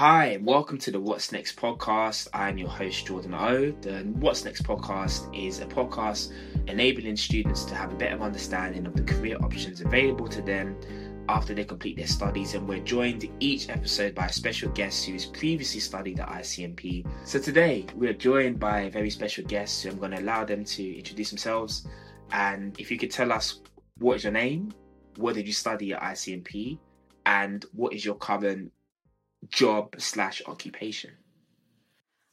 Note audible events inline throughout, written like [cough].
Hi, welcome to the What's Next podcast. I'm your host, Jordan O. The What's Next podcast is a podcast enabling students to have a better understanding of the career options available to them after they complete their studies. And we're joined each episode by a special guest who's previously studied at ICMP. So today, we're joined by a very special guest who I'm going to allow them to introduce themselves. And if you could tell us what is your name, what did you study at ICMP, and what is your current job slash occupation?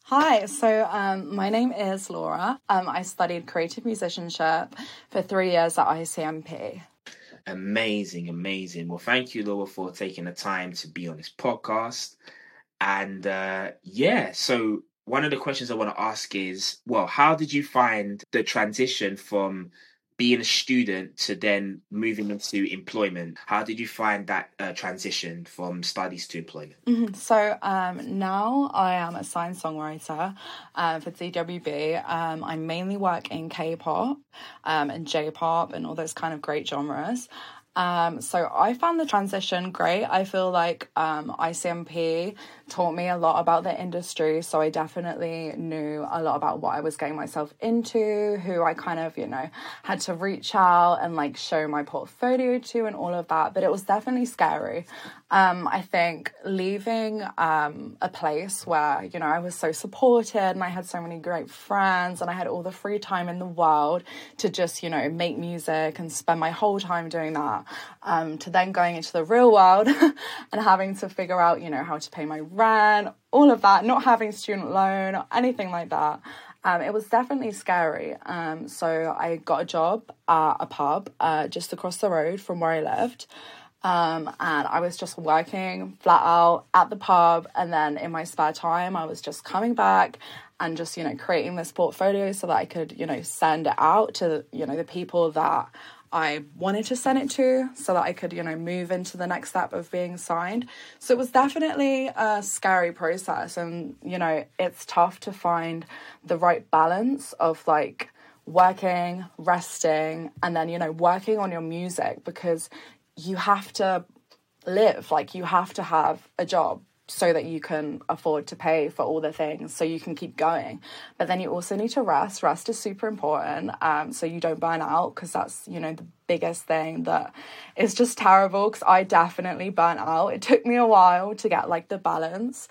Hi, so um, my name is Laura. Um, I studied creative musicianship for three years at ICMP. Amazing, amazing. Well, thank you, Laura, for taking the time to be on this podcast. And uh, yeah, so one of the questions I want to ask is well, how did you find the transition from being a student to then moving into employment how did you find that uh, transition from studies to employment? Mm-hmm. so um, now i am a signed songwriter uh, for CWB um, i mainly work in k-pop um, and j-pop and all those kind of great genres um, so I found the transition great. I feel like um, ICMP taught me a lot about the industry. So I definitely knew a lot about what I was getting myself into, who I kind of, you know, had to reach out and like show my portfolio to and all of that. But it was definitely scary. Um, I think leaving um, a place where, you know, I was so supported and I had so many great friends and I had all the free time in the world to just, you know, make music and spend my whole time doing that, um, to then going into the real world [laughs] and having to figure out, you know, how to pay my rent, all of that, not having student loan or anything like that. Um, it was definitely scary. Um, so I got a job at a pub uh, just across the road from where I lived. Um, and I was just working flat out at the pub. And then in my spare time, I was just coming back and just, you know, creating this portfolio so that I could, you know, send it out to, you know, the people that I wanted to send it to so that I could, you know, move into the next step of being signed. So it was definitely a scary process. And, you know, it's tough to find the right balance of like, working, resting, and then, you know, working on your music because you have to live like you have to have a job so that you can afford to pay for all the things so you can keep going. But then you also need to rest. Rest is super important um, so you don't burn out because that's you know the biggest thing that is just terrible because i definitely burnt out. It took me a while to get like the balance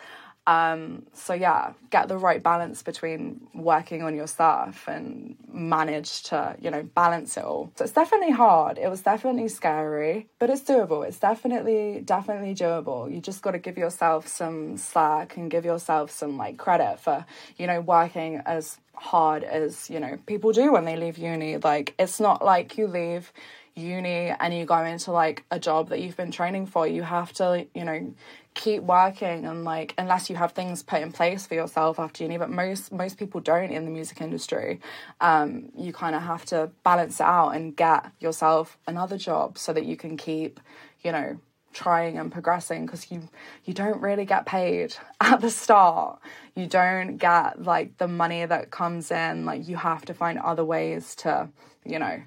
um, so yeah, get the right balance between working on your stuff and manage to, you know, balance it all. So it's definitely hard. It was definitely scary, but it's doable. It's definitely, definitely doable. You just got to give yourself some slack and give yourself some like credit for, you know, working as hard as, you know, people do when they leave uni. Like it's not like you leave uni and you go into like a job that you've been training for. You have to, you know, keep working and like unless you have things put in place for yourself after uni. But most most people don't in the music industry. Um, you kind of have to balance it out and get yourself another job so that you can keep you know trying and progressing because you you don't really get paid [laughs] at the start. You don't get like the money that comes in. Like you have to find other ways to you know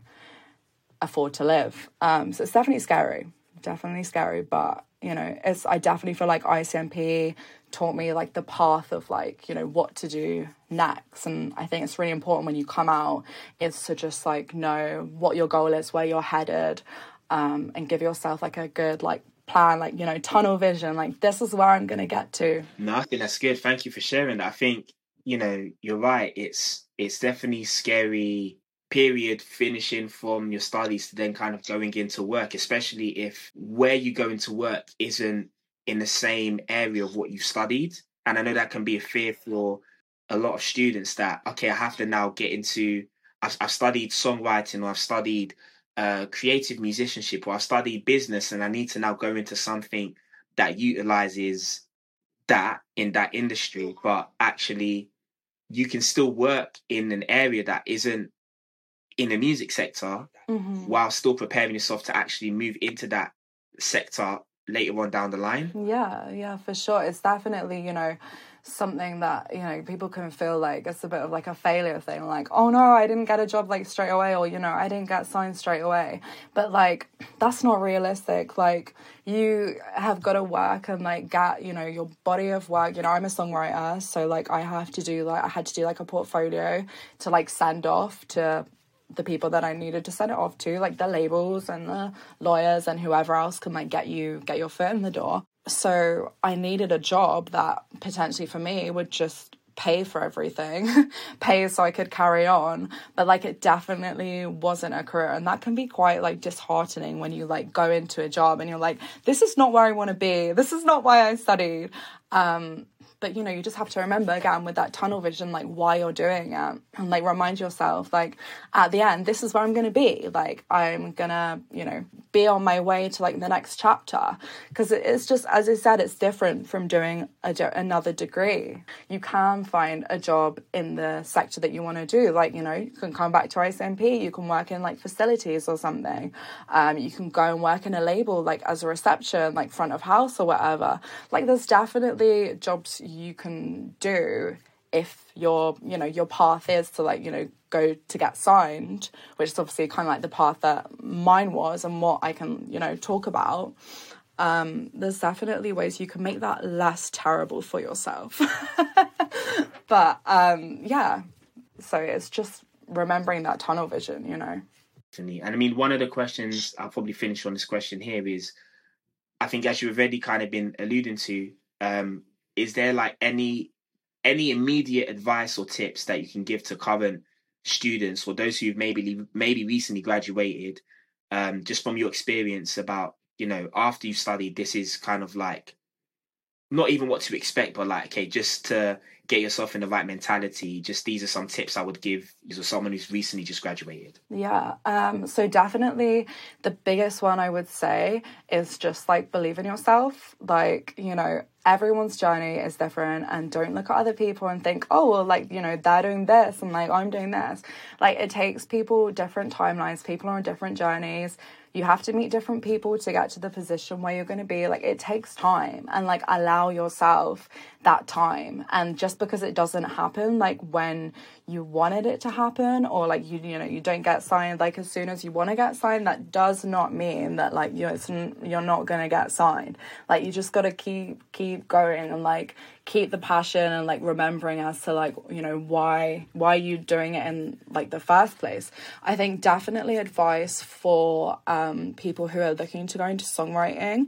afford to live. Um, so it's definitely scary definitely scary but you know it's i definitely feel like icmp taught me like the path of like you know what to do next and i think it's really important when you come out is to just like know what your goal is where you're headed um, and give yourself like a good like plan like you know tunnel vision like this is where i'm gonna get to. No i think that's good. Thank you for sharing i think you know you're right. It's it's definitely scary period finishing from your studies to then kind of going into work, especially if where you go into work isn't in the same area of what you studied. And I know that can be a fear for a lot of students that, okay, I have to now get into, I've, I've studied songwriting or I've studied uh, creative musicianship or I've studied business and I need to now go into something that utilizes that in that industry. But actually, you can still work in an area that isn't in the music sector mm-hmm. while still preparing yourself to actually move into that sector later on down the line. Yeah, yeah, for sure. It's definitely, you know, something that you know people can feel like it's a bit of like a failure thing like oh no i didn't get a job like straight away or you know i didn't get signed straight away but like that's not realistic like you have got to work and like get you know your body of work you know i'm a songwriter so like i have to do like i had to do like a portfolio to like send off to the people that I needed to send it off to, like the labels and the lawyers and whoever else can like get you get your foot in the door. So I needed a job that potentially for me would just pay for everything, [laughs] pay so I could carry on. But like it definitely wasn't a career. And that can be quite like disheartening when you like go into a job and you're like, this is not where I want to be. This is not why I studied. Um, but you know you just have to remember again with that tunnel vision like why you're doing it. And like remind yourself like at the end this is where i'm going to be. Like i'm to you know be on my way to like the next chapter. Because it's just as i said it's different from doing a, another degree. You can find a job in the sector that you want to do. Like you know you can come back to icmp you can work in like facilities or something. Um, you can go and work in a label like as a reception like front of house or whatever. Like there's definitely jobs you can do if your you know your path is to like you know go to get signed which is obviously kind of like the path that mine was and what i can you know talk about um, there's definitely ways you can make that less terrible for yourself. [laughs] But um, yeah. So it's just remembering that tunnel vision you know? And i mean one of the questions i'll probably finish on this question here is i think as you've already kind of been alluding to um, is there like any any immediate advice or tips that you can give to current students or those who've maybe maybe recently graduated um, just from your experience about you know after you've studied this is kind of like not even what to expect but like okay just to get yourself in the right mentality just these are some tips i would give to someone who's recently just graduated. Yeah um so definitely the biggest one i would say is just like believe in yourself. Like you know everyone's journey is different and don't look at other people and think oh well like you know they're doing this and like i'm doing this. Like it takes people different timelines people are on different journeys. You have to meet different people to get to the position where you're going to be. Like it takes time and like allow yourself that time and just because it doesn't happen like when you wanted it to happen or like you you know you don't get signed like as soon as you want to get signed that does not mean that like you know, you're not going to get signed. Like you just got to keep keep going and like keep the passion and like remembering as to like you know why why are you doing it in like the first place. I think definitely advice for um, people who are looking to go into songwriting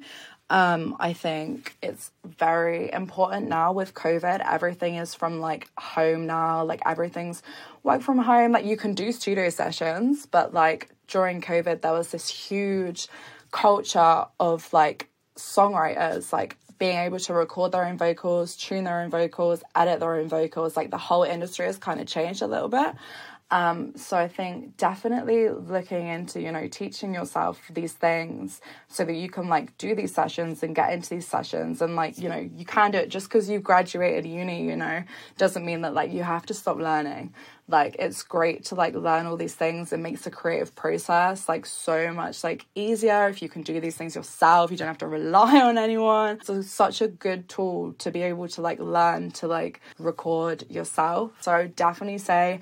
um, I think it's very important now with COVID. Everything is from like home now, like everything's work from home. Like you can do studio sessions, but like during COVID, there was this huge culture of like songwriters like being able to record their own vocals, tune their own vocals, edit their own vocals. Like the whole industry has kind of changed a little bit. Um, so I think definitely looking into, you know, teaching yourself these things so that you can like do these sessions and get into these sessions and like, you know, you can do it just because you've graduated uni, you know, doesn't mean that like you have to stop learning. Like it's great to like learn all these things. It makes the creative process like so much like easier if you can do these things yourself. You don't have to rely [laughs] on anyone. So such a good tool to be able to like learn to like record yourself. So I would definitely say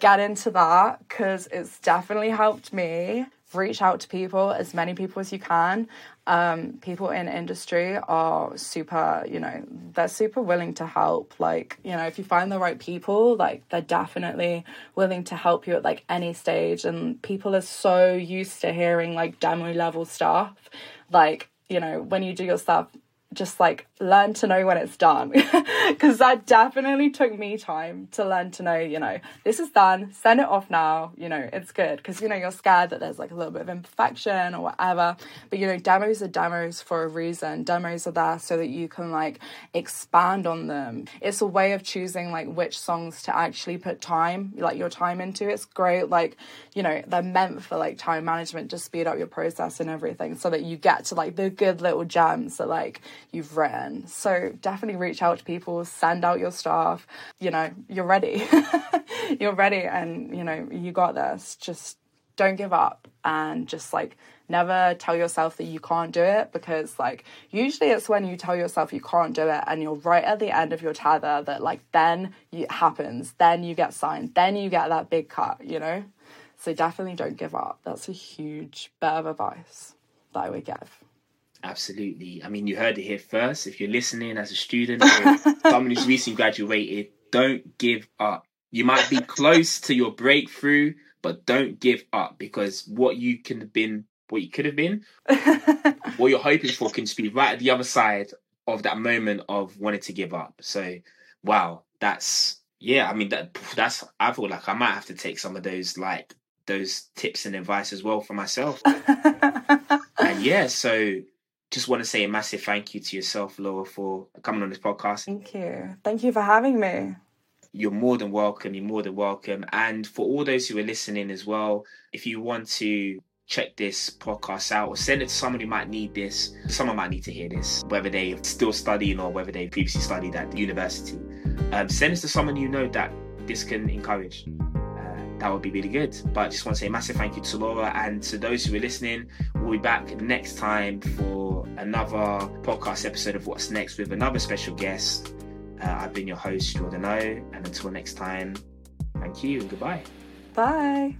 get into that because it's definitely helped me reach out to people as many people as you can. Um, people in industry are super you know they're super willing to help. Like you know if you find the right people like they're definitely willing to help you at like any stage. And people are so used to hearing like demo level stuff. Like you know when you do your stuff just like learn to know when it's done. [laughs] Because that definitely took me time to learn to know you know this is done send it off now you know it's good. Because you know you're scared that there's like a little bit of imperfection or whatever but you know demos are demos for a reason. Demos are there so that you can like expand on them. It's a way of choosing like which songs to actually put time like your time into. It's great like you know they're meant for like time management to speed up your process and everything so that you get to like the good little gems that like you've written. So definitely reach out to people, send out your stuff. You know, you're ready. [laughs] you're ready and, you know, you got this. Just don't give up and just like never tell yourself that you can't do it because like usually it's when you tell yourself you can't do it and you're right at the end of your tether that like then it happens then you get signed then you get that big cut you know so definitely don't give up that's a huge bit of advice that i would give Absolutely. I mean, you heard it here first. If you're listening as a student or [laughs] someone who's recently graduated, don't give up. You might be close to your breakthrough, but don't give up because what you can have been, what you could have been, what you're hoping for can just be right at the other side of that moment of wanting to give up. So, wow, that's yeah. I mean, that that's I feel like I might have to take some of those like those tips and advice as well for myself. [laughs] and yeah, so just want to say a massive thank you to yourself, Laura, for coming on this podcast. Thank you. Thank you for having me. You're more than welcome. You're more than welcome. And for all those who are listening as well, if you want to check this podcast out or send it to someone who might need this, someone might need to hear this, whether they're still studying or whether they previously studied at the university. Um, send it to someone you know that this can encourage that would be really good. But I just want to say a massive thank you to Laura and to those who are listening. We'll be back next time for another podcast episode of What's Next with another special guest. Uh, I've been your host, Jordan O, and until next time, thank you and goodbye. Bye.